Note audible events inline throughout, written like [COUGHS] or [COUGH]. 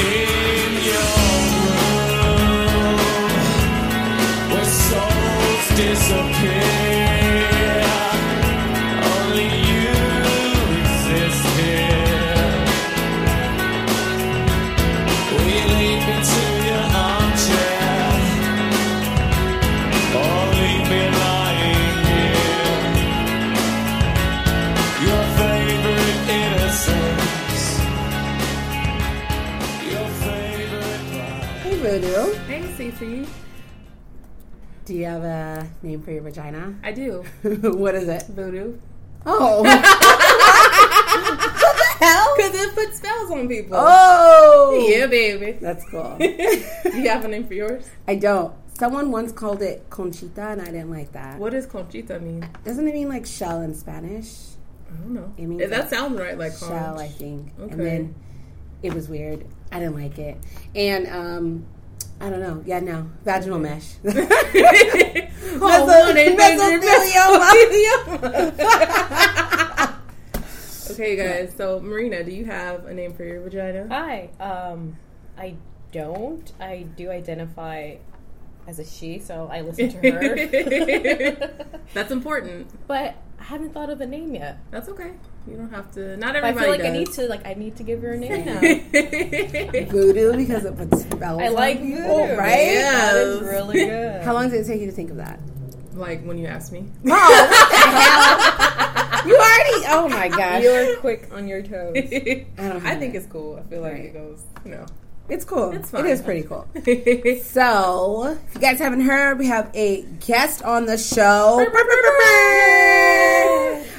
in name for your vagina? I do. [LAUGHS] what is it? Voodoo. Oh. [LAUGHS] what the hell? Because it puts spells on people. Oh. Yeah, baby. That's cool. [LAUGHS] Do you have a name for yours? I don't. Someone once called it Conchita, and I didn't like that. What does Conchita mean? Doesn't it mean like shell in Spanish? I don't know. It means that like sounds right, like shell, I think. Okay. And then it was weird. I didn't like it. And um, I don't know. Yeah, no. Vaginal mesh. [LAUGHS] oh, Meso- one and mesothelioma. [LAUGHS] Okay, guys. So, Marina, do you have a name for your vagina? Hi. Um, I don't. I do identify as a she, so I listen to her. [LAUGHS] That's important. but I haven't thought of a name yet. That's okay. You don't have to. Not But I everybody feel like does. I need to. Like I need to give her a name now. [LAUGHS] [LAUGHS] Voodoo because it puts spells I like on people, voodoo. Oh, right? Yeah. That is really good. How long did it take you to think of that? like when you asked me. Oh, what the hell? You already? Oh my gosh! You're quick on your toes. I, don't have think it's cool. I feel like Right. it goes, you know. It's cool. It's It fine. is pretty cool. [LAUGHS] So, if you guys haven't heard, we have a guest on the show.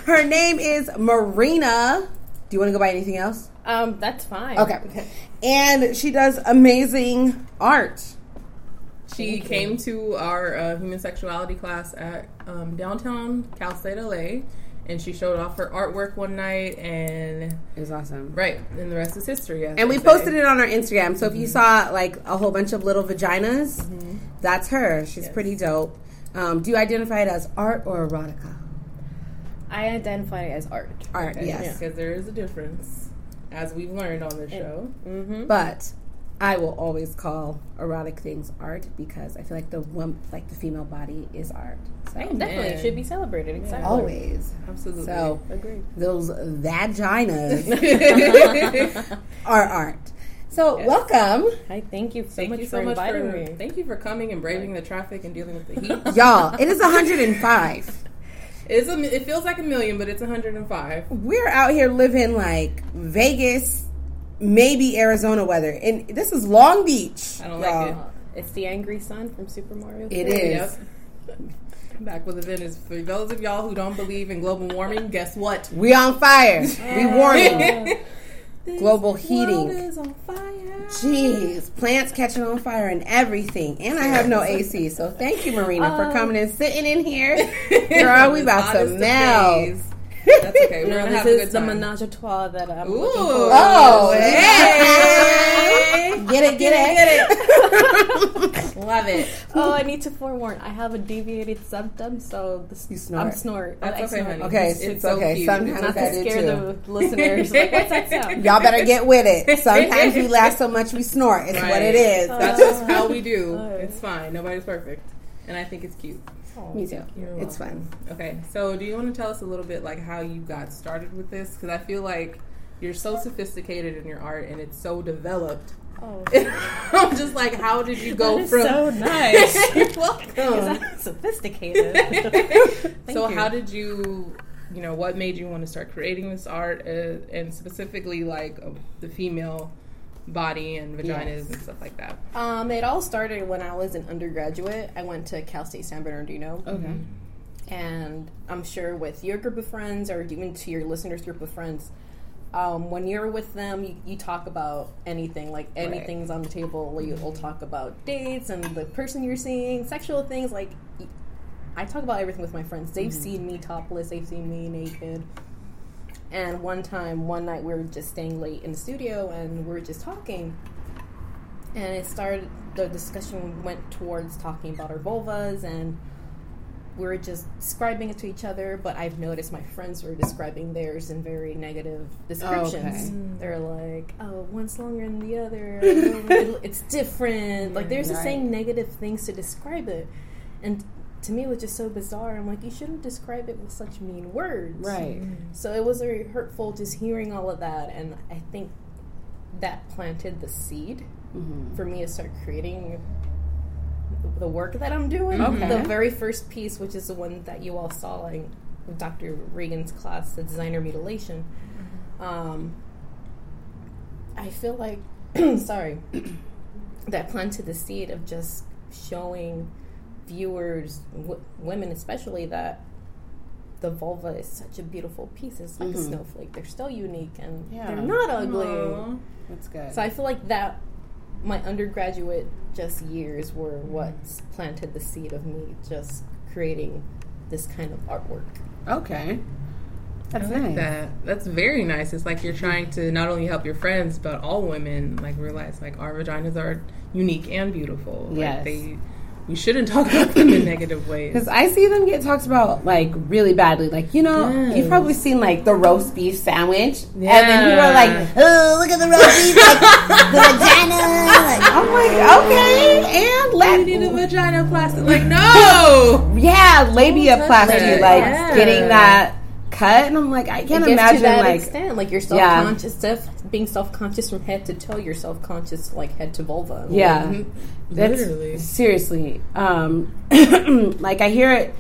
Her name is Marina. Do you want to go by anything else? Um, that's fine. Okay. And she does amazing art. She came to our uh, human sexuality class at um, downtown Cal State LA, and she showed off her artwork one night, and It was awesome. right, and the rest is history. And we say. posted it on our Instagram. So if you saw like a whole bunch of little vaginas, that's her. She's Yes. pretty dope. Um, do you identify it as art or erotica? I identify it as art. Art, yes. because there is a difference, as we've learned on this show. Mm-hmm. But I will always call erotic things art because I feel like the one, like the female body is art. So Amen. Definitely should be celebrated. Exactly. always. Absolutely. So Agreed. those vaginas [LAUGHS] [LAUGHS] are art. So welcome, Hi, thank you so Thank much you for much inviting for me. thank you for coming and braving the traffic and dealing with the heat. [LAUGHS] y'all. It is 105. it's a, it feels like a million, but it's 105. We're out here living like Vegas, maybe Arizona weather, and this is Long Beach. I don't like y'all. it. Uh, it's the angry sun from Super Mario. It 3. Yep. Back with the Venice. For those of y'all who don't believe in global warming, guess what? We on fire. We [LAUGHS] warming. [LAUGHS] Global World heating. is on fire. Jeez, plants catching on fire and everything. And I have no AC, so thank you, Marina, for coming and sitting in here. [LAUGHS] Girl, we about to Honest melt. Face. That's okay. We're No, gonna this have a is good the menage a trois that I'm Ooh. for. Oh, hey. Get it, get it, Get it. [LAUGHS] Love it. Oh, I need to forewarn. I have a deviated septum, so this, You snort. I'm snort. That's I okay, snort. honey. Okay, It's, it's, so okay. cute. Sometimes Not I to scare too. the [LAUGHS] listeners. Like, what's that sound? Y'all better get with it. [LAUGHS] Sometimes we laugh so much we snort. It's what it is. That's just how we do. Oh. It's fine. Nobody's perfect. And I think it's cute. Me too. It's fun. Okay, so do you want to tell us a little bit like how you got started with this? Because I feel like you're so sophisticated in your art and it's so developed. Oh, [LAUGHS] I'm just like, how did you go from? so [LAUGHS] nice. [LAUGHS] You're welcome. Sophisticated. so you. how did you, you know, what made you want to start creating this art, uh, and specifically like uh, the female body and vaginas and stuff like that? Um, it all started when I was an undergraduate. I went to Cal State San Bernardino. Okay. And I'm sure with your group of friends or even to your listeners' group of friends, um, when you're with them, you, you talk about anything. Like anything's on the table. You'll Mm-hmm. talk about dates and the person you're seeing, sexual things. Like I talk about everything with my friends. They've Mm-hmm. seen me topless. They've seen me naked. And one time, one night, we were just staying late in the studio and we were just talking. And it started, the discussion went towards talking about our vulvas and we were just describing it to each other, but I've noticed my friends were describing theirs in very negative descriptions. Okay. Mm. They're like, "Oh, one's longer than the other. [LAUGHS] it's different." Like they're just Right. saying negative things to describe it, and to me, it was just so bizarre. I'm like, you shouldn't describe it with such mean words, Right. So it was very hurtful just hearing all of that, and I think that planted the seed Mm-hmm. for me to start creating the work that I'm doing. Okay. The very first piece, which is the one that you all saw in Dr. Regan's class, the designer mutilation. Um, I feel like, [CLEARS THROAT] sorry, [CLEARS THROAT] that planted the seed of just showing viewers, w- women especially, that the vulva is such a beautiful piece. It's like a mm-hmm. snowflake. They're still unique and Yeah. they're not ugly. Aw. That's good. So I feel like that my undergraduate just years were what's planted the seed of me just creating this kind of artwork. okay. That's I like nice. that. That's very nice. It's like you're trying to not only help your friends, but all women like realize like our vaginas are unique and beautiful. Yes. Like they, we shouldn't talk about them in negative ways. Because I see them get talked about like really badly. Like, you know, Yes. you've probably seen like the roast beef sandwich. And then people are like, oh, look at the roast beef, like the vagina. Like, I'm like, okay. And You need a let, vaginoplasty. Like no. [LAUGHS] yeah, labiaplasty, that. like Yeah. getting that cut. And I'm like, I can't it gets imagine to that like, extent, like you're self-conscious, self, being self-conscious from head to toe. You're self-conscious like head to vulva. yeah. That's Literally. seriously. Um, [COUGHS] like I hear it.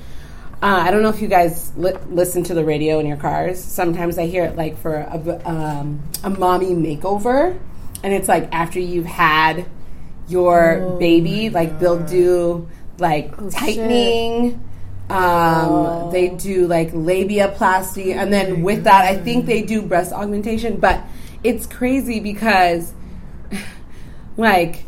Uh, I don't know if you guys li- listen to the radio in your cars. Sometimes I hear it like for a, um, a mommy makeover, and it's like after you've had your baby, like they'll do like tightening. Um, They do like labiaplasty, and then with that, I think they do breast augmentation. But it's crazy because [SIGHS] like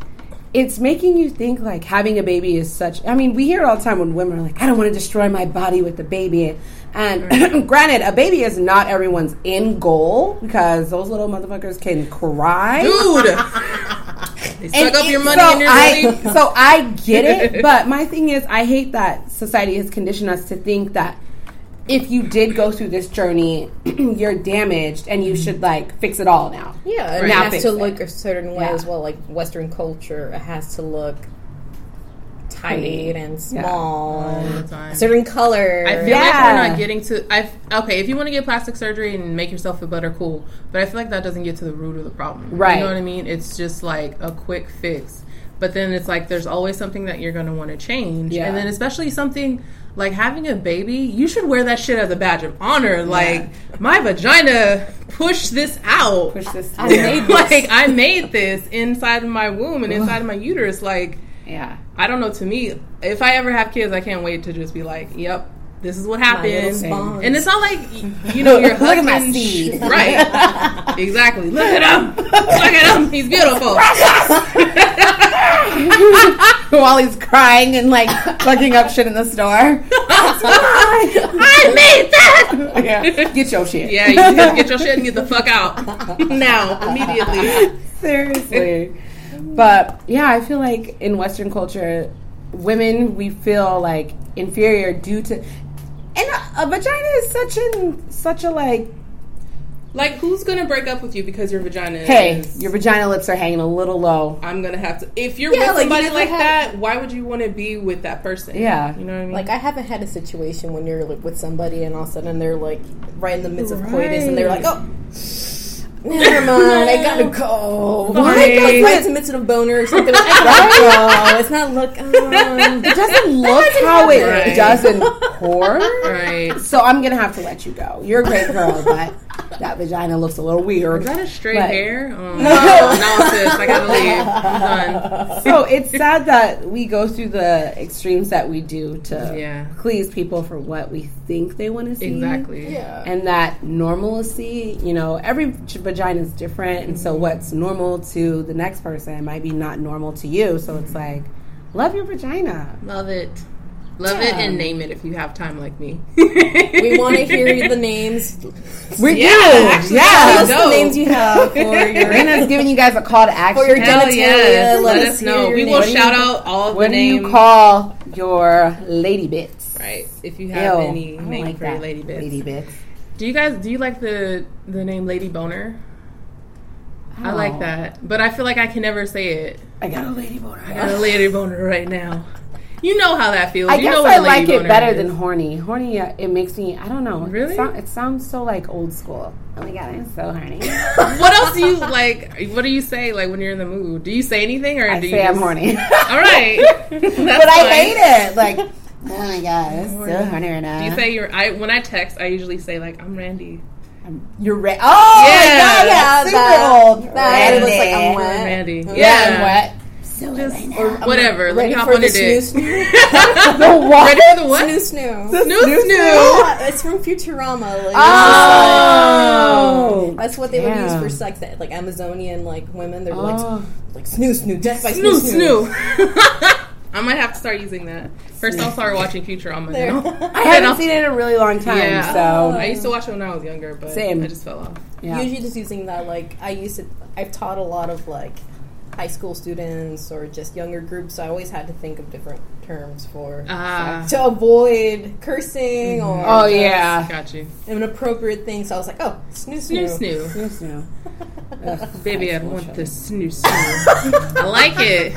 it's making you think like having a baby is such i mean we hear all the time when women are like i don't want to destroy my body with the baby and [CLEARS THROAT] granted a baby is not everyone's end goal because those little motherfuckers can cry Dude. [LAUGHS] They And up it- your money so and your I, [LAUGHS] so I get it, [LAUGHS] but my thing is, I hate that society has conditioned us to think that if you did go through this journey, [CLEARS THROAT] you're damaged and you should like fix it all now. Yeah, and Now it has fix to it. look a certain way Yeah. as well. Like Western culture, it has to look tight and small, All and the time. a certain color. I feel Yeah. like we're not getting to. I okay, if you want to get plastic surgery and make yourself feel better, cool. But I feel like that doesn't get to the root of the problem. Right. You know what I mean? It's just like a quick fix. But then it's like there's always something that you're going to want to change, Yeah. and then especially something like having a baby, you should wear that shit as a badge of honor. Like my vagina pushed this out. Push this. I through. [LAUGHS] made like I made this inside of my womb and inside of my uterus. Like yeah. I don't know. To me, if I ever have kids, I can't wait to just be like, "Yep, this is what My little happened." And it's not like you know your [LAUGHS] Look at my husband, seed. right? exactly. Look at him. Look at him. He's beautiful. [LAUGHS] While he's crying and like fucking up shit in the store. [LAUGHS] I made that. yeah. Get your shit. Yeah, you get your shit and get the fuck out now immediately. Seriously. But yeah, I feel like in Western culture, women we feel like inferior due to, and a, a vagina is such an such a like. Like, who's gonna break up with you because your vagina? Hey, is, your vagina lips are hanging a little low. I'm gonna have to. If you're Yeah, with like, somebody never like had- that, why would you want to be with that person? Yeah. you know what I mean. Like I haven't had a situation when you're like, with somebody and all of a sudden they're like right in the midst of coitus and they're like, oh. Never mind, I [LAUGHS] gotta go. Right. Like, right in the midst of a boner or something. Like, I gotta go. It's not look. Um, It doesn't look how it Right. doesn't porn. right. So I'm gonna have to let you go. You're a great girl, but that vagina looks a little weird. Is that a straight But- hair? [LAUGHS] Um, no, sis, I gotta leave. I'm done. so it's sad that we go through the extremes that we do to Yeah. please people for what we think they want to see. Exactly. yeah. And that normalcy, you know, every vagina is different, and so what's normal to the next person might be not normal to you. So it's like, love your vagina. Love it. Love it and name it if you have time like me. [LAUGHS] we want to hear the [LAUGHS] names. We Yeah, do, actually, yeah. Tell us the names you have for [LAUGHS] your Rena's giving you guys a call to action. for your Hell genitalia. yes. Let, Let us us know. your We will name. shout out all of what the do names. you call your lady bits? Right. if you have Ew, any name like for your lady bits. Lady bits. Do you guys do you like the the name Lady Boner? I like Oh. that, but I feel like I can never say it. I got a lady boner. I got a lady boner right now. You know how that feels. I you guess know what I a lady like it better is. than horny. Horny, uh, it makes me. I don't know. Really? It, sou- it sounds so like old school. Oh my god, I'm so horny. [LAUGHS] What else do you like? What do you say like when you're in the mood? Do you say anything or I do say you I'm just- horny, [LAUGHS] All right, [LAUGHS] but I hate it. Like, oh my god, I'm so Horny. horny right now. Do you say you're? I when I text, I usually say like I'm Randy. I'm, you're re- Oh Yeah. my god, Yeah, super that- old. that Randy. looks like I'm Or wet. Randy. Yeah, Yeah, I'm wet. So Just- right now. Or I'm Whatever. Let me Ready hop for on the your dick. snoo [LAUGHS] snoo. [LAUGHS] the what? Ready for the what? snoo snoo. Snoo Snoo snoo. Yeah, it's from Futurama. Like, Oh. That's what they would use for sex. That like Amazonian like women, they're Oh. like like snoo snoo, death by Snoo snoo snoo. [LAUGHS] I might have to start using that. First, I'll start watching Futurama. There. Now. I haven't seen it in a really long time. Yeah. So oh. I used to watch it when I was younger, but Same. I just fell off. yeah. Usually just using that like I used to. I've taught a lot of like high school students or just younger groups. So I always had to think of different terms for Ah, to avoid cursing or Oh just yeah. got you. inappropriate things. So I was like, oh, snoo Snoo snoo. snoo. Yes. [LAUGHS] Ugh, Baby, I want show. the snoo snoo. I like it.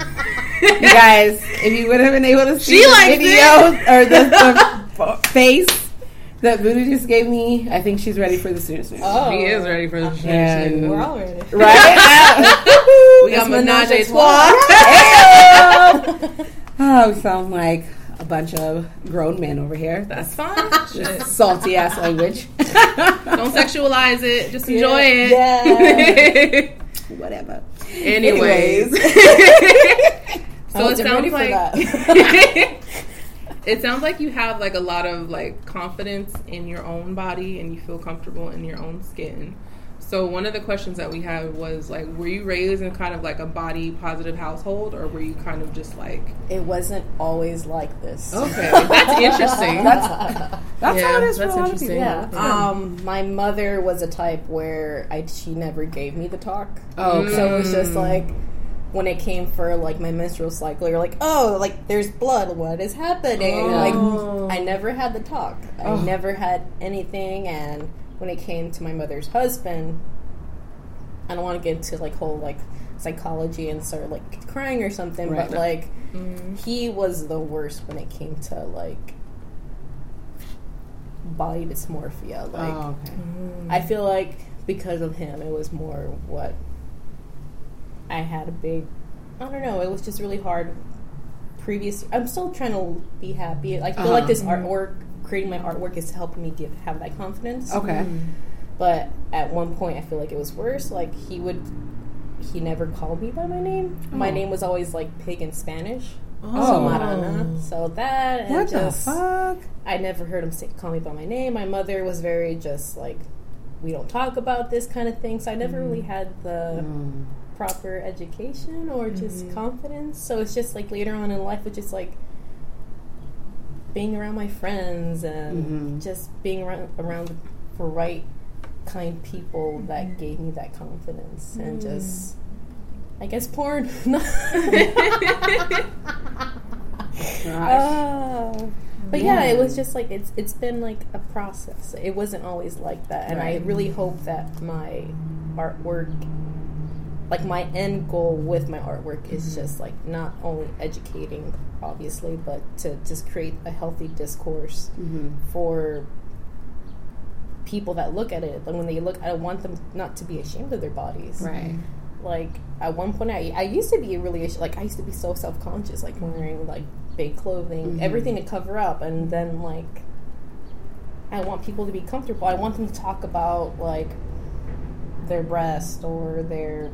You guys, if you would have been able to see She the likes video [LAUGHS] or the, the face that Voodoo just gave me, I think she's ready for the snoo snoo. Oh, He is ready for the snoo And- We're all ready. Right? [LAUGHS] We got menage a trois. [LAUGHS] oh, we sound like a bunch of grown men over here. That's fine. Salty ass language. [LAUGHS] Don't sexualize it. Just enjoy it. Yeah. [LAUGHS] Whatever. Anyways. So oh, it sounds like it sounds like you have like a lot of like confidence in your own body and you feel comfortable in your own skin. So one of the questions that we had was like, were you raised in kind of like a body positive household, or were you kind of just like, It wasn't always like this. okay, [LAUGHS] that's interesting. That's Yeah, how it is for that's a lot of interesting. people. Yeah. Yeah. Um, my mother was a type where I she never gave me the talk. Oh, okay. So it was just like when it came for like my menstrual cycle, you're like, oh, like there's blood. What is happening? Oh. Like I never had the talk. I Oh. never had anything. And when it came to my mother's husband, I don't want to get into like whole like psychology and start like crying or something, Right. but like Mm. he was the worst when it came to like body dysmorphia. Like oh, okay. I feel like because of him, it was more what I had a big. I don't know. It was just really hard. Previous, I'm still trying to be happy. I feel like Uh-huh. this artwork, creating my artwork, is helping me give have that confidence. Okay. But at one point, I feel like it was worse. Like he would, he never called me by my name. My Oh. name was always like pig in Spanish. Oh. So Marana. So that and What just the fuck? I never heard him say, call me by my name. My mother was very just like, we don't talk about this kind of thing. So I never really had the Mm. proper education or just Mhm. confidence. So it's just like later on in life, it's just like being around my friends and Mhm. just being around, around the right kind people that gave me that confidence and just. I guess porn. Gosh. Ah. but yeah, Yeah. it was just like it's it's been like a process. It wasn't always like that, and I really hope that my artwork, like my end goal with my artwork, is just like not only educating, obviously, but to just create a healthy discourse Mhm. for people that look at it. Like when they look, I want them not to be ashamed of their bodies Right. like at one point I, I used to be really like I used to be so self conscious like wearing like big clothing Mhm. everything to cover up and then like I want people to be comfortable I want them to talk about like their breast or their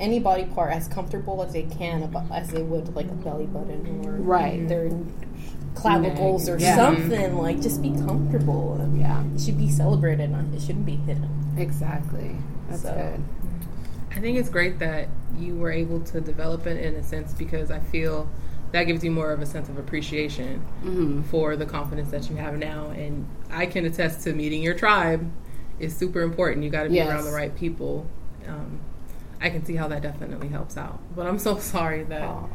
any body part as comfortable as they can about as they would like a belly button or Right. their clavicles or Yeah. something like just be comfortable Yeah. it should be celebrated not it shouldn't be hidden Exactly. That's So- good. I think it's great that you were able to develop it in a sense because I feel that gives you more of a sense of appreciation Mm-hmm. for the confidence that you have now. And I can attest to meeting your tribe is super important. You got to be Yes. around the right people. Um, I can see how that definitely helps out. But I'm so sorry that Aw.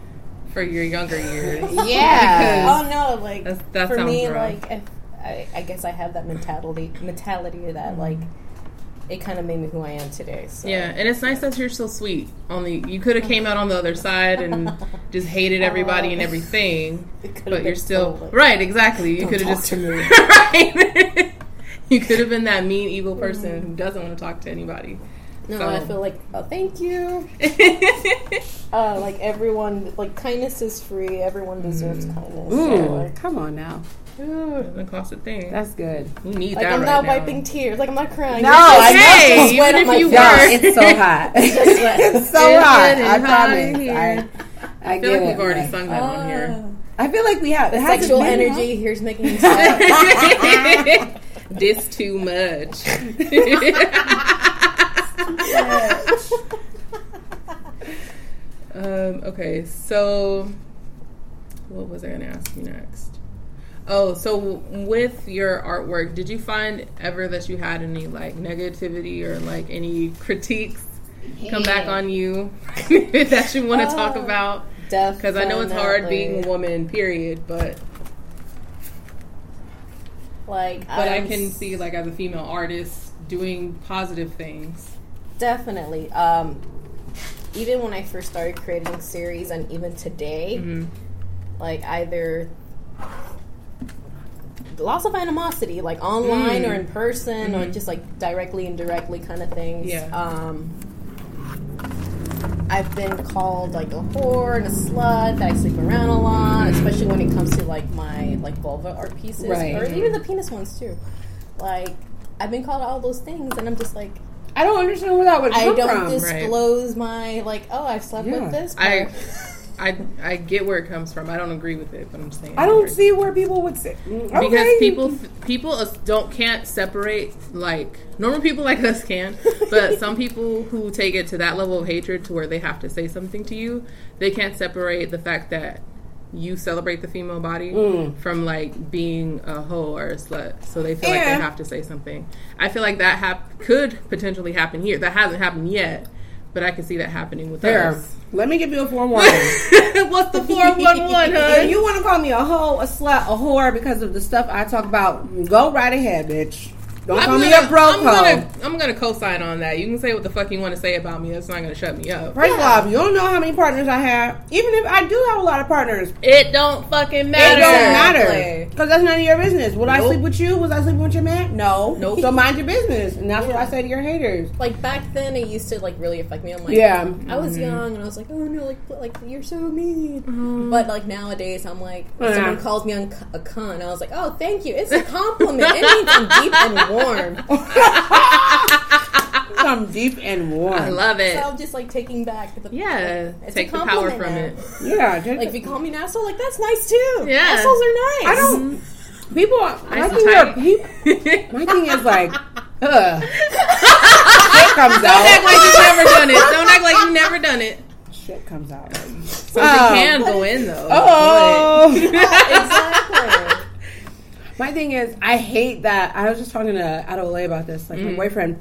for your younger years. [LAUGHS] Yeah. Oh no, like That's- that for me, rough. like if I, I guess I have that mentality mentality that mm-hmm. like it kind of made me who I am today. So. Yeah, and it's nice that you're so sweet. Only you could have came out on the other side and [LAUGHS] just hated everybody and everything, [LAUGHS] but you're still so, like, right. Exactly, you could have just to me. right. you could have been that mean, evil person mm-hmm. who doesn't want to talk to anybody. No, So- I feel like oh, thank you. [LAUGHS] Uh, like everyone, like kindness is free. Everyone deserves kindness. Ooh, So, like, come on now. ooh. the classic thing. That's good. we need Like that I'm right not now. wiping tears. Like I'm not crying. No, I know. it's just Hey, sweat even if you face. Yeah, were. it's so hot. [LAUGHS] it's so It's hot. getting I hot in promise. here. I, I, I feel get like it. we've already Like, sung that on here. I feel like we have. It hasn't Sexual been energy here's making [LAUGHS] me this too much. [LAUGHS] um, okay, so what was I going to ask you next? Oh, so with your artwork, did you find ever that you had any like negativity or like any critiques come back on you [LAUGHS] that you want to talk Uh, about? Definitely. Because I know it's hard being a woman, period, but like, but I I'm can see like as a female artist doing positive things. Definitely. Um, even when I first started creating series, and even today, Mm-hmm. like either lots of animosity, like online Mm. or in person, or just like directly and directly kind of things. Yeah. Um, I've been called like a whore and a slut that I sleep around a lot, especially when it comes to like my like vulva art pieces, Right. or even the penis ones too. Like I've been called all those things, and I'm just like, I don't understand where that would I come don't from. disclose my like. Oh, I've slept Yeah. with this. I. I, I get where it comes from. I don't agree with it, but I'm saying I don't see where people would say mm, okay. because people people us- don't can't separate like normal people like us can, but [LAUGHS] some people who take it to that level of hatred to where they have to say something to you, they can't separate the fact that you celebrate the female body Mm. from like being a hoe or a slut. So they feel like they have to say something. I feel like that hap- could potentially happen here. That hasn't happened yet, but I can see that happening with There. us. Let me give you a forewarning. [LAUGHS] What's the four one one, [LAUGHS] if huh? you want to call me a hoe, a slut, a whore because of the stuff I talk about, go right ahead, bitch. Don't call me a broke I'm hoe. gonna, I'm gonna co-sign on that. You can say what the fuck you want to say about me. That's not gonna shut me up. First off, you don't know how many partners I have. Even if I do have a lot of partners, It don't fucking matter. it don't matter because that's none of your business. Would I sleep with you? Was I sleeping with your man? No. Nope. So mind your business, and that's what I say to your haters. like back then, it used to like really affect me. I'm like, Yeah. I was young and I was like, oh no, like like you're so mean. Mm-hmm. But like nowadays, I'm like, Yeah. someone calls me a cunt, I was like, oh, thank you. It's a compliment. it means I'm deep and warm. [LAUGHS] I'm deep and warm. I love it. So I'm just like taking back the yeah, like, it's take the power from now. it. yeah, just, Like if you call me an asshole, like that's nice too. Yeah. assholes are nice. I don't. Mm-hmm. People, my Nice thing, are, tight. peop- my thing is like, [LAUGHS] ugh. Shit comes Don't act like you've never done it. Don't act like you've never done it. Shit comes out. Something Oh. can go in though. Oh. [LAUGHS] exactly. My thing is, I hate that. I was just talking to Adole about this, like Mm. my boyfriend.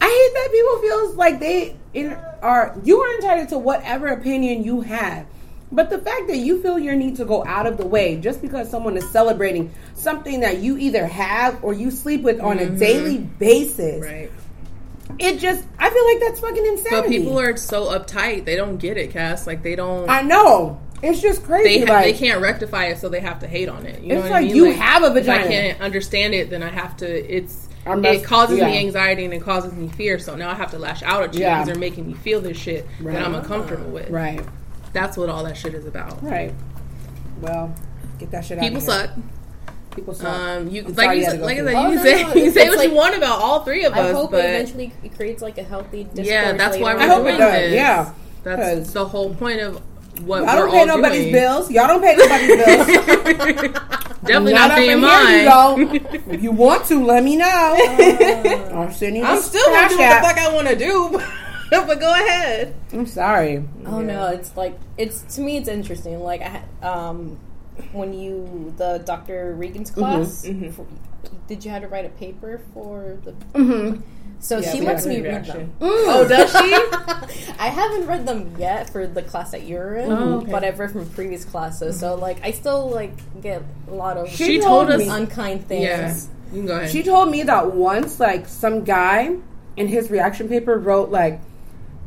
I hate that people feels like they in, are. You are entitled to whatever opinion you have, but the fact that you feel your need to go out of the way just because someone is celebrating something that you either have or you sleep with on a daily basis, Right. it just I feel like that's fucking insanity. But people are so uptight. They don't get it, Cass. Like they don't. I know it's just crazy. they ha- like, they can't rectify it, so they have to hate on it. You know It's what I mean? you have a If I can't understand it, then I have to. It's must- it causes yeah. me anxiety and it causes me fear. So now I have to lash out at you Yeah. because they're making me feel this shit Right. that I'm uncomfortable with. right, That's what all that shit is about. right. Well, get that shit out. People of. People suck. People suck. Um, you I'm like you, you said, like I said, that. you Oh, can no, say no, you say what like- you want about all three of I us, hope but it eventually it creates like a healthy discourse. yeah, that's why we're I hope doing it does, this. yeah. that's 'Cause- the whole point of what Y'all we're don't pay all nobody's doing. bills. Y'all don't pay nobody's [LAUGHS] bills. Definitely Not not, up paying in mine. here, you don't. if you want to, let me know. I'm sending I'm still gonna do what the fuck I want to do, [LAUGHS] but go ahead. I'm sorry. Oh no, it's like it's to me it's interesting. Like I um when you the Dr. Regan's class, for- did you have to write a paper for the? Mm-hmm. So Yeah, she lets me a read reaction. them. Oh, does she? [LAUGHS] I haven't read them yet for the class that you're in, Oh, okay. but I've read from previous classes. So like, I still like get a lot of She She told told me- us. unkind things. Yeah. You can go ahead. She told me that once, like, some guy in his reaction paper wrote, like,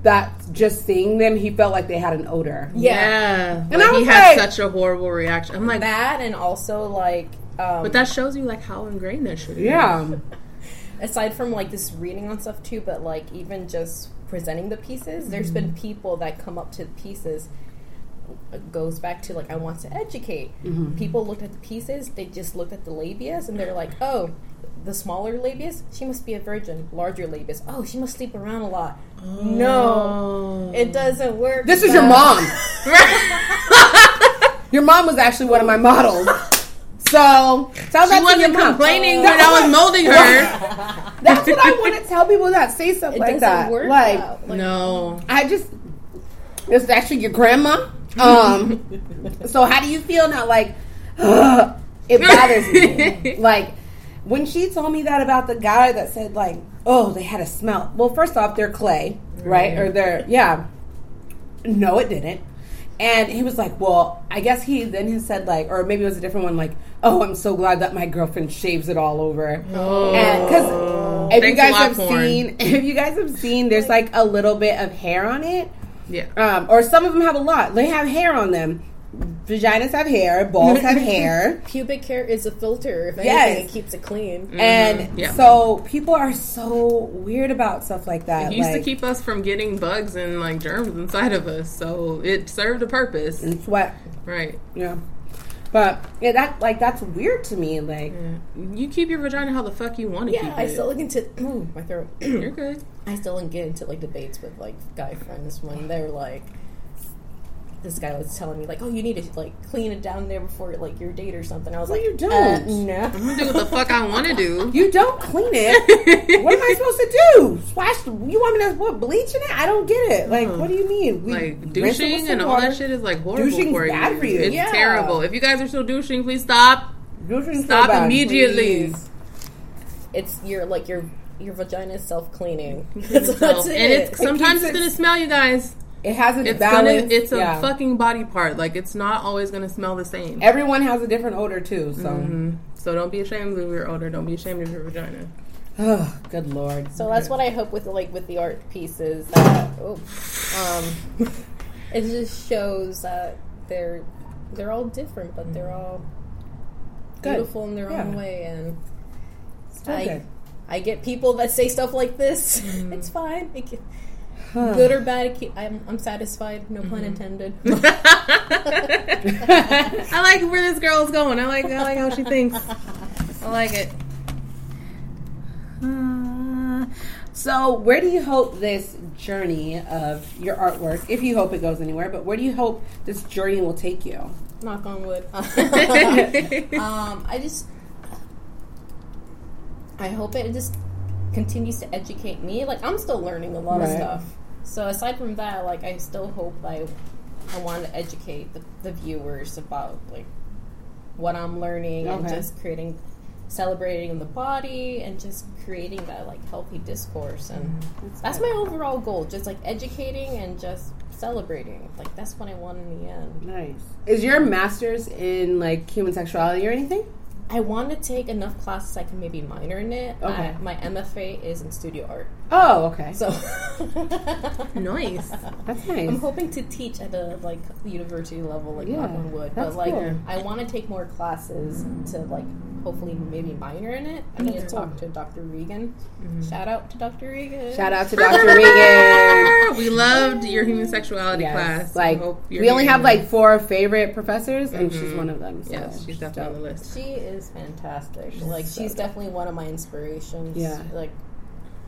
that just seeing them, he felt like they had an odor. yeah. And like, I he was had like- such a horrible reaction. I'm like, That and also like, um, but that shows you like how ingrained that shit is. Yeah. [LAUGHS] aside from like this reading on stuff too, but like even just presenting the pieces, there's been mm-hmm. people that come up to the pieces. It goes back to like I want to educate. Mm-hmm. People looked at the pieces, they just looked at the labias, and they're like, "Oh, the smaller labias, she must be a virgin. Larger labias, oh, she must sleep around a lot." No, oh. it doesn't work. This is your mom. [LAUGHS] [LAUGHS] your mom was actually one of my models. So, tell that She to wasn't complaining when I was molding her. [LAUGHS] That's what I want to tell people that say stuff It like doesn't that. work. like, out. Like, no. I just, it's actually your grandma. Um, [LAUGHS] so how do you feel now? Like, [SIGHS] it bothers me. [LAUGHS] like, when she told me that about the guy that said like, oh, they had a smell. Well, first off, they're clay, right? Or they're yeah. No, it didn't. And he was like, well, I guess he then he said like, or maybe it was a different one, like, oh, I'm so glad that my girlfriend shaves it all over. Oh. And because if you Thanks a guys have porn. seen, [LAUGHS] if you guys have seen, there's like a little bit of hair on it, Yeah. um, or some of them have a lot. They have hair on them. Vaginas have hair. Balls have [LAUGHS] hair. pubic hair is a filter. If anything, Yes. it keeps it clean. And Mm-hmm. yeah. so people are so weird about stuff like that. It used like, to keep us from getting bugs and like germs inside of us, so it served a purpose. and sweat. Right. Yeah. But yeah, that like that's weird to me. Like You keep your vagina how the fuck you want to Yeah, keep I still look into [CLEARS THROAT] ooh, my throat. You're good. [CLEARS THROAT] I still get into like debates with like guy friends when they're like, this guy was telling me like, oh, you need to like clean it down there before like your date or something. I was No, like, you don't. uh, no. I'm gonna do what the fuck I want to do. [LAUGHS] you don't clean it. [LAUGHS] what am I supposed to do? Splash? The, you want me to put bleach in it? I don't get it. Like, what do you mean? We like rinse douching some and all that shit is like horrible Douching's for you. bad for you. It's Yeah. terrible. If you guys are still douching, please stop. Douching's so Stop bad. immediately. Please. It's your like your your vagina is self cleaning. Clean [LAUGHS] yourself. and it's sometimes keeps it's gonna smell, you guys. It has its It's balance. gonna. It's a yeah. fucking body part. Like it's not always gonna smell the same. Everyone has a different odor too. So, Mhm. So don't be ashamed of your odor. Don't be ashamed of your vagina. oh, good lord. So that's what I hope with like with the art pieces that oh, um, [LAUGHS] it just shows that they're they're all different, but they're all Good. beautiful in their Yeah. own way. And I good. I get people that say stuff like this. [LAUGHS] It's fine. It can- Huh. good or bad, I'm I'm satisfied. No pun intended. [LAUGHS] I like where this girl is going. I like. I like how she thinks. I like it. Uh, [SIGHS] so, where do you hope this journey of your artwork, if you hope it goes anywhere, but where do you hope this journey will take you? Knock on wood. [LAUGHS] [LAUGHS] um, I just, I hope it just continues to educate me. Like I'm still learning a lot of stuff. So aside from that, like I still hope I, I want to educate the, the viewers about like what I'm learning and just creating, celebrating the body and just creating that like healthy discourse and mm-hmm. that's my overall goal. Just like educating and just celebrating. Like that's what I want in the end. Nice. Is your master's in like human sexuality or anything? I want to take enough classes I can maybe minor in it. Okay. I- my MFA is in studio art, Oh, okay. so [LAUGHS] Nice. That's I'm hoping to teach at a like university level, like Yeah, knock on wood. that's But like, cool. I want to take more classes to like hopefully maybe minor in it. I need to talk to Dr. Mm-hmm. Regan. Shout out to Dr. Regan. Shout out to Dr. Regan. We loved your human sexuality Yes. class. Like, Hope we only have that. like four favorite professors, and she's Mhm. one of them. So Yes, she's definitely on the list. She is fantastic. Like so she's dope. definitely one of my inspirations. Yeah. Like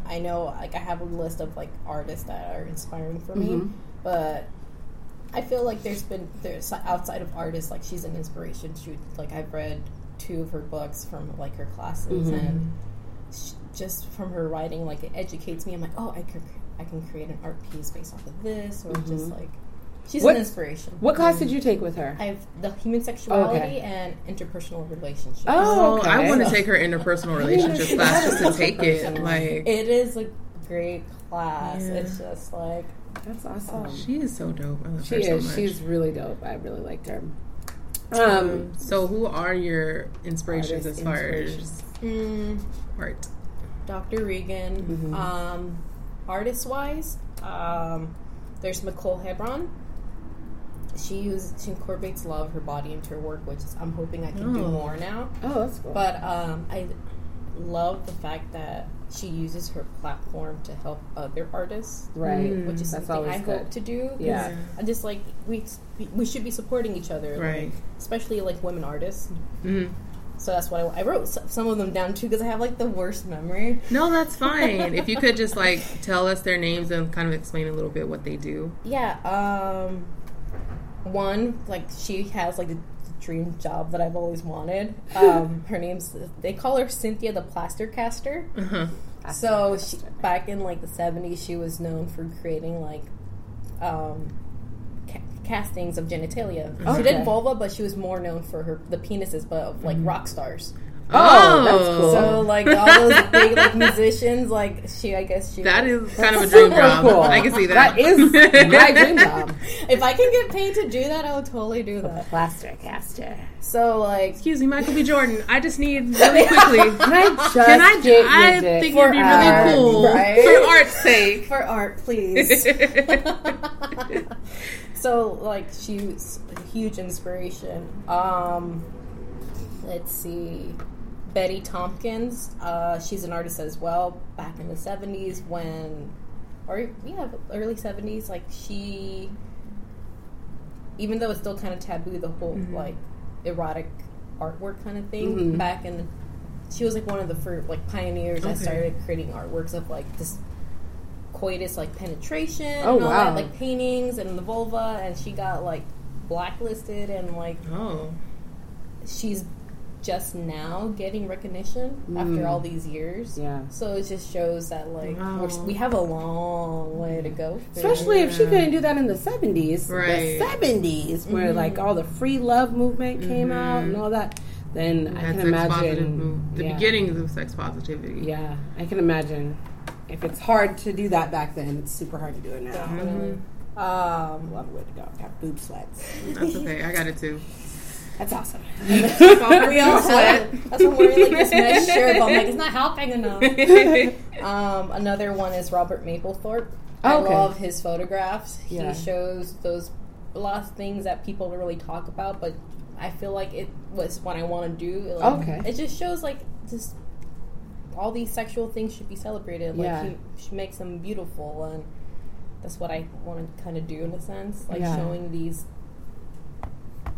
I know like I have a list of like artists that are inspiring for me, Mhm. but I feel like there's been there's outside of artists like she's an inspiration. She like I've read two of her books from like her classes Mhm. and sh just from her writing like it educates me. I'm like, "Oh, I can I can create an art piece based off of this or just Mhm. like She's What- an inspiration. What class did you take with her? I have the human sexuality Okay. and interpersonal relationships. Oh, Oh, I want to take her interpersonal [LAUGHS] relationships class just to take it. Like It is a great class. Yeah. It's just like That's awesome. she is so dope. I love She her so is. much. She's really dope. I really liked her. Um, so who are your inspirations as far inspirations. as mm, art? Dr. Regan. Mhm. Um, artist wise, um, there's Nicole Hebron. She uses she incorporates a lot of her body into her work, which is I'm hoping I can do Oh. more now. oh, that's cool. But um, I love the fact that she uses her platform to help other artists, right. Mm, which is That's something I always hope to do. Yeah. I just like we we should be supporting each other, like, Right. especially like women artists. Mhm. So that's what I, I wrote some of them down too because I have like the worst memory. No, that's [LAUGHS] fine. if you could just like tell us their names and kind of explain a little bit what they do. Yeah. Um, one like she has like the dream job that I've always wanted. Um, [LAUGHS] her name's they call her Cynthia the Plaster Caster. Uh-huh. So she, back in like the seventies, she was known for creating like um, castings of genitalia. She did vulva, but she was more known for her the penises, but of like rock stars. Oh, that's oh. cool. So like all those big like musicians, like she, I guess she. that is kind of a dream job. cool. I can see that. That is my dream job. [LAUGHS] If I can get paid to do that, I would totally do that. Plaster caster. So like Excuse me, Michael B. Jordan. I just need really quickly. [LAUGHS] Can I just Can I? get your I dick think it'd be really art, cool right? for art's sake. for art, please. [LAUGHS] so like she's a huge inspiration. Um, let's see, Betty Tompkins. Uh, she's an artist as well. Back in the seventies, when, or yeah, early seventies, like she, even though it's still kind of taboo, the whole like erotic artwork kind of thing. Mhm. Back in, she was like one of the first like pioneers that started creating artworks of like this coitus like penetration Oh, and all wow. that like paintings and the vulva and she got like blacklisted and like Oh, she's just now getting recognition Mm. after all these years Yeah. so it just shows that like Wow. we're, we have a long way to go Especially if she couldn't do that in the 70s. Right. The 70s, where like all the free love movement came out and all that. Then I can sex imagine. move. The yeah. beginnings of sex positivity. Yeah, I can imagine. If it's hard to do that back then, it's super hard to do it now. A um of way to go. Got boob sweats. That's okay. I got it too. That's awesome. [LAUGHS] [LAUGHS] we all it. that's why I'm wearing like this mesh [LAUGHS] shirt but I'm like it's not helping enough Um, another one is Robert Mapplethorpe. I Okay. love his photographs. Yeah. He shows those a lot of things that people don't really talk about, but I feel like it was what I want to do. Like, Okay. It just shows like just all these sexual things should be celebrated. Like Yeah. he, she makes them beautiful, and that's what I want to kind of do in a sense, like Yeah. showing these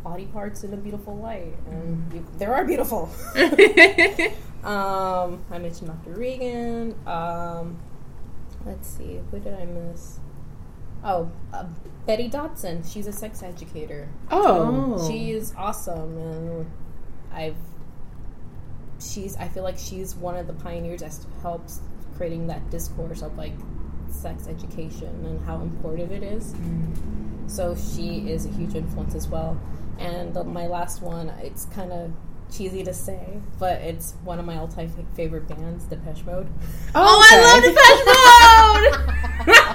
body parts in a beautiful light, and you, they are beautiful. [LAUGHS] Um, I mentioned Dr. Regan. Um, let's see, who did I miss? Oh, uh, Betty Dodson. She's a sex educator. Oh. Oh. She is awesome, and I've. She's. I feel like she's one of the pioneers that helps creating that discourse of like sex education and how important it is. So she is a huge influence as well. And the, my last one, it's kind of cheesy to say, but it's one of my all-time fa- favorite bands, Depeche Mode. Oh, I love Depeche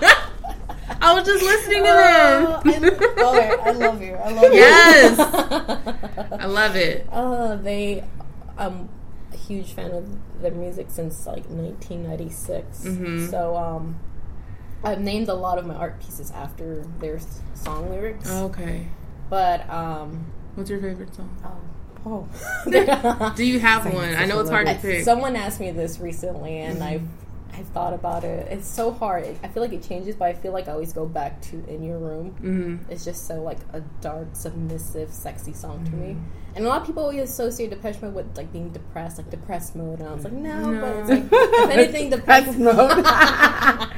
Mode. [LAUGHS] I was just listening to Oh, I, them. oh, I love you. I love you. [LAUGHS] Yes. [LAUGHS] I love it. Uh, they, I'm a huge fan of their music since like 1996. Mhm. So um, I've named a lot of my art pieces after their song lyrics. Okay. But um, What's your favorite song? oh, oh. [LAUGHS] Do you have [LAUGHS] one? I know it's hard to pick. someone asked me this recently, and I've I've thought about it. It's so hard. I feel like it changes, but I feel like I always go back to "In Your Room." hmm It's just so like a dark, submissive, sexy song to me. Mm-hmm. And a lot of people always associate Depeche Mode with like being depressed, like depressed mode. And I was like, no, No. but it's like if [LAUGHS] anything, Depressed [LAUGHS] mode. [LAUGHS]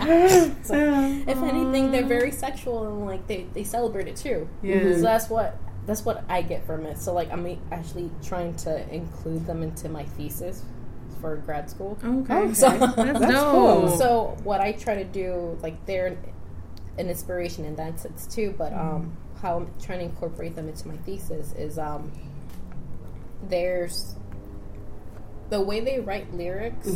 If anything, they're very sexual and like they they celebrate it too. Yeah. So that's what that's what I get from it. So like I'm actually trying to include them into my thesis for grad school. Okay. Okay. So- That's, [LAUGHS] That's cool. So what I try to do, like they're an inspiration in that sense too. But um, how I'm trying to incorporate them into my thesis is um, there's the way they write lyrics.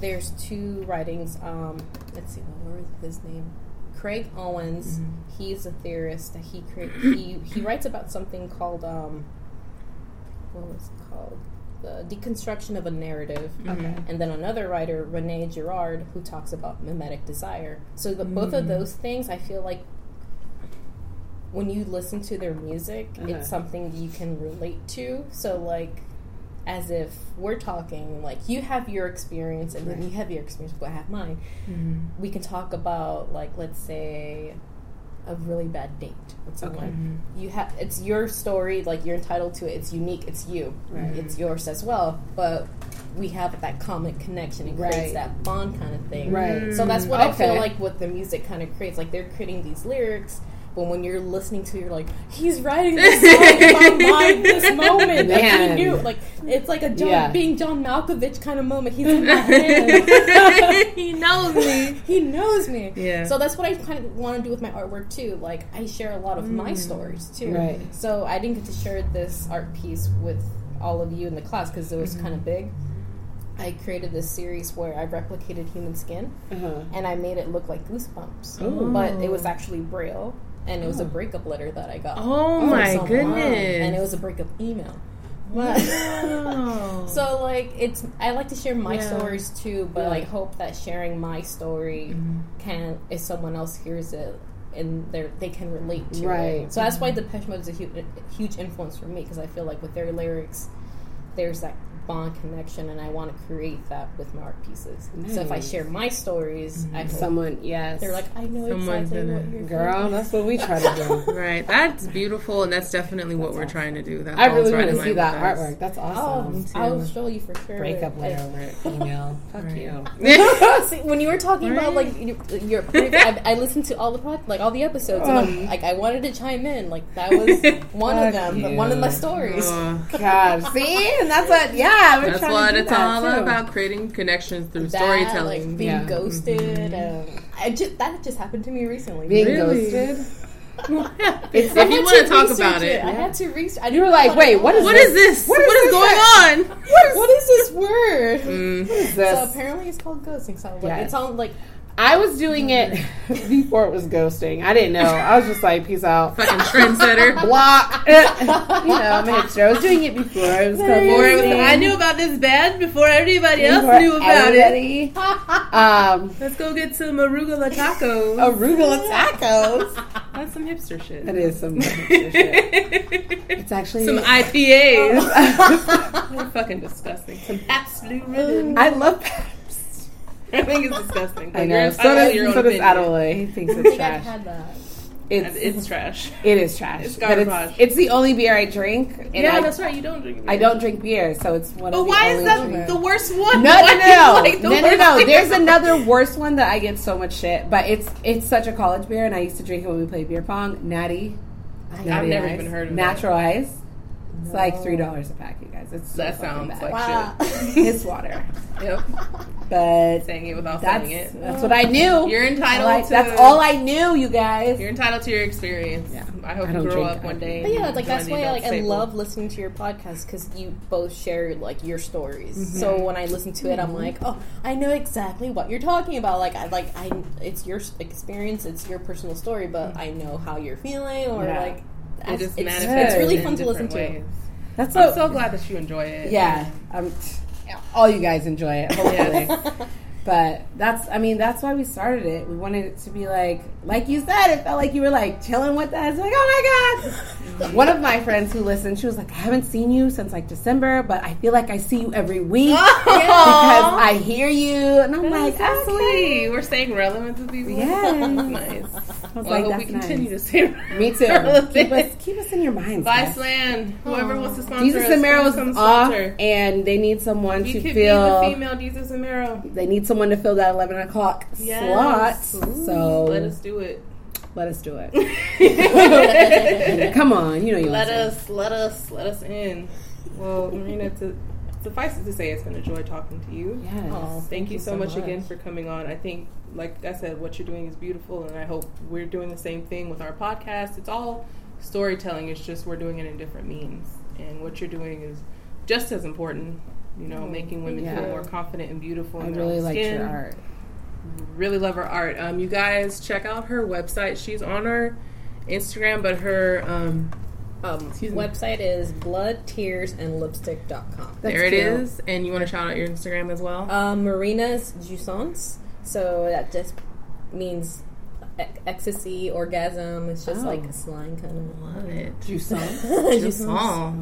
There's two writings. Um, let's see, what was his name? Craig Owens. He's a theorist that he create. [COUGHS] He he writes about something called um, what was it called? The deconstruction of a narrative. Okay. And then another writer, René Girard, who talks about mimetic desire. So the, both of those things, I feel like when you listen to their music, Uh-huh. it's something you can relate to. So like, as if we're talking, like you have your experience and then you have your experience, but I have mine. Mm-hmm. We can talk about like, let's say, a really bad date with someone. Mm-hmm. You have it's your story, like you're entitled to it. It's unique. It's you. Right. It's yours as well. But we have that common connection. It creates Right. that bond kind of thing. Right. So that's what I feel like what the music kind of creates. Like they're creating these lyrics, but when you're listening to, it, you're like, he's writing [LAUGHS] this song about my this moment. Like Man. he knew. Like it's like a John, Yeah. being John Malkovich kind of moment. He's in my [LAUGHS] head. he knows me. [LAUGHS] he knows me. Yeah. So that's what I kind of want to do with my artwork too. Like I share a lot of my stories too. Right. So I didn't get to share this art piece with all of you in the class because it was kind of big. I created this series where I replicated human skin Uh-huh. and I made it look like goosebumps, Ooh. but it was actually braille and it was a breakup letter that I got. Oh, my someone. goodness. And it was a breakup email. Wow. [LAUGHS] So like it's I like to share my Yeah. stories too, but Yeah. I hope that sharing my story Mm-hmm. can if someone else hears it and they they can relate to Right. it. So that's why Depeche Mode is a huge, huge influence for me because I feel like with their lyrics, there's that bond connection, and I want to create that with my art pieces. So if I share my stories, I hope Someone, yes. they're like, I know Someone's exactly what you're girl, that's what we try to do. [LAUGHS] Right, that's beautiful, and that's definitely what we're trying to do. That I really right want to see that us. artwork. That's Oh, awesome. I'll show you for sure. Breakup letter alert, [LAUGHS] email. Fuck Right. you. [LAUGHS] See, when you were talking about like your, your I, I listened to all the pod, like all the episodes, and I'm, like I wanted to chime in. Like that was one of them, you. one of my stories. Uh, God, see, and that's what. Yeah, we're that's trying what to do it's that, all too. about: creating connections through That, storytelling. like being Yeah. ghosted, and I just that just happened to me recently. Being Really? ghosted. [LAUGHS] if I you want to talk about it, I had to research. I You were like, wait, what is what this? is this? What what is is, this going [LAUGHS] that- on? what is this word? [LAUGHS] Mm. What is So apparently it's called ghosting. So like, Yes. it sounds like I was doing it [LAUGHS] before it was ghosting. I didn't know. I was just like, peace out. Fucking trendsetter. [LAUGHS] Block. [LAUGHS] you know, I'm a hipster. I was doing it before. I was called Before it was. I knew about this band before everybody else Before knew about it. Um, Let's go get some arugula tacos. arugula tacos. That's some hipster shit. That is some hipster shit. It's actually some IPAs. They're fucking disgusting. Some Pabst Blue Ribbon. I love Pabst. [LAUGHS] I think it's disgusting. I know. you're So entitled does, your own so does. Adelaide. He thinks I it's think I've trash. had that. It's, It's trash. it is trash. It's but it's, it's the only beer I drink. And yeah, I, that's right. You don't drink. Beer. I don't drink beer, so it's one But of the why is that drinks. the worst one? No, Why no, no, like no, no, no. There's another worse one that I get so much shit, but it's it's such a college beer, and I used to drink it when we played beer pong. Natty, Natty I've never Ice. even heard of natural ice. It's like three dollars a pack, you guys. It's so That sounds bad. like Wow. [LAUGHS] it's water. Yep. but Saying it without saying it. that's what I knew. You're entitled Like, to. that's all I knew, you guys. You're entitled to your experience. Yeah. I hope I you grow drink up one day. But yeah, like that's why adult like I love listening to your podcast because you both share like your stories. Mm-hmm. So when I listen to it, I'm like, oh, I know exactly what you're talking about. Like I like I, it's your experience, it's your personal story, but I know how you're feeling or Yeah. like. It just it's, manifests it's really fun to listen different to. ways. That's I'm so. so glad that you enjoy it. yeah, um, all you guys enjoy it. [LAUGHS] Hopefully. But that's, I mean, that's why we started it. We wanted it to be like, like you said, it felt like you were like chilling with us. Like, oh my God. [LAUGHS] One of my friends who listened, she was like, I haven't seen you since like December, but I feel like I see you every week [LAUGHS] because I hear you. And I'm like, Exactly. okay. We're staying relevant to people. Yes. [LAUGHS] nice. I was Well, like, hope we continue nice. to stay Me too. Keep us, keep us in your minds. Viceland. Whoever wants to sponsor Desus us, and Mero please is off, and they need someone You to fill. be the female Desus and Mero. They need someone to fill that eleven o'clock Yes. slot. So Let us do it. let us do it. [LAUGHS] [LAUGHS] Come on, you know you let want to. us, let us, let us in. Well, Marina, to suffice it to say, it's been a joy talking to you. Yes. Oh, Thank, you so, much, again for coming on. I think, like I said, what you're doing is beautiful, and I hope we're doing the same thing with our podcast. It's all storytelling. It's just we're doing it in different means, and what you're doing is just as important. You know, making women Yeah. feel more confident and beautiful. I in their really own liked skin. your art. Really love her art. Um, you guys check out her website. She's on her Instagram, but her um, Um, Excuse me. website is bloodtearsandlipstick.com. That's there it cute. is. And you want to shout out your Instagram as well? Um, Marina's Jouissance. So that just means e- ecstasy, orgasm. It's just Oh. like a slang kind of. love it. Juice on. Jouissance.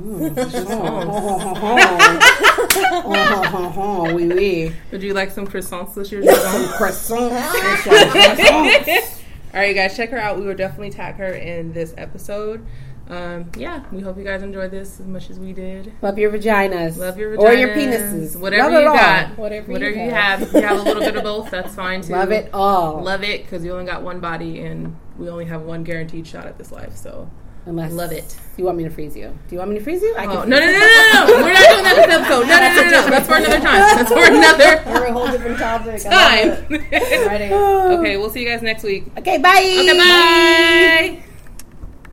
Oui, oui. Would you like some croissants this year? Jouissance? Croissant. [LAUGHS] All right, you guys, check her out. We will definitely tag her in this episode. Um, yeah, we hope you guys enjoyed this as much as we did. Love your vaginas. Love your vaginas. Or your penises. Whatever Love you got. Whatever, Whatever you you have. If you have a little bit of [LAUGHS] both, that's fine too. Love it all. Love it because you only got one body and we only have one guaranteed shot at this life. So Unless love it. You want me to freeze you? Do you want me to freeze you? I Oh, can no, no, no, no, no, no. We're not doing that this episode. No, no, no, no, no. [LAUGHS] That's for another time. That's for another We're a whole different topic. Time. Ready? [LAUGHS] okay, we'll see you guys next week. Okay, bye. Okay, bye.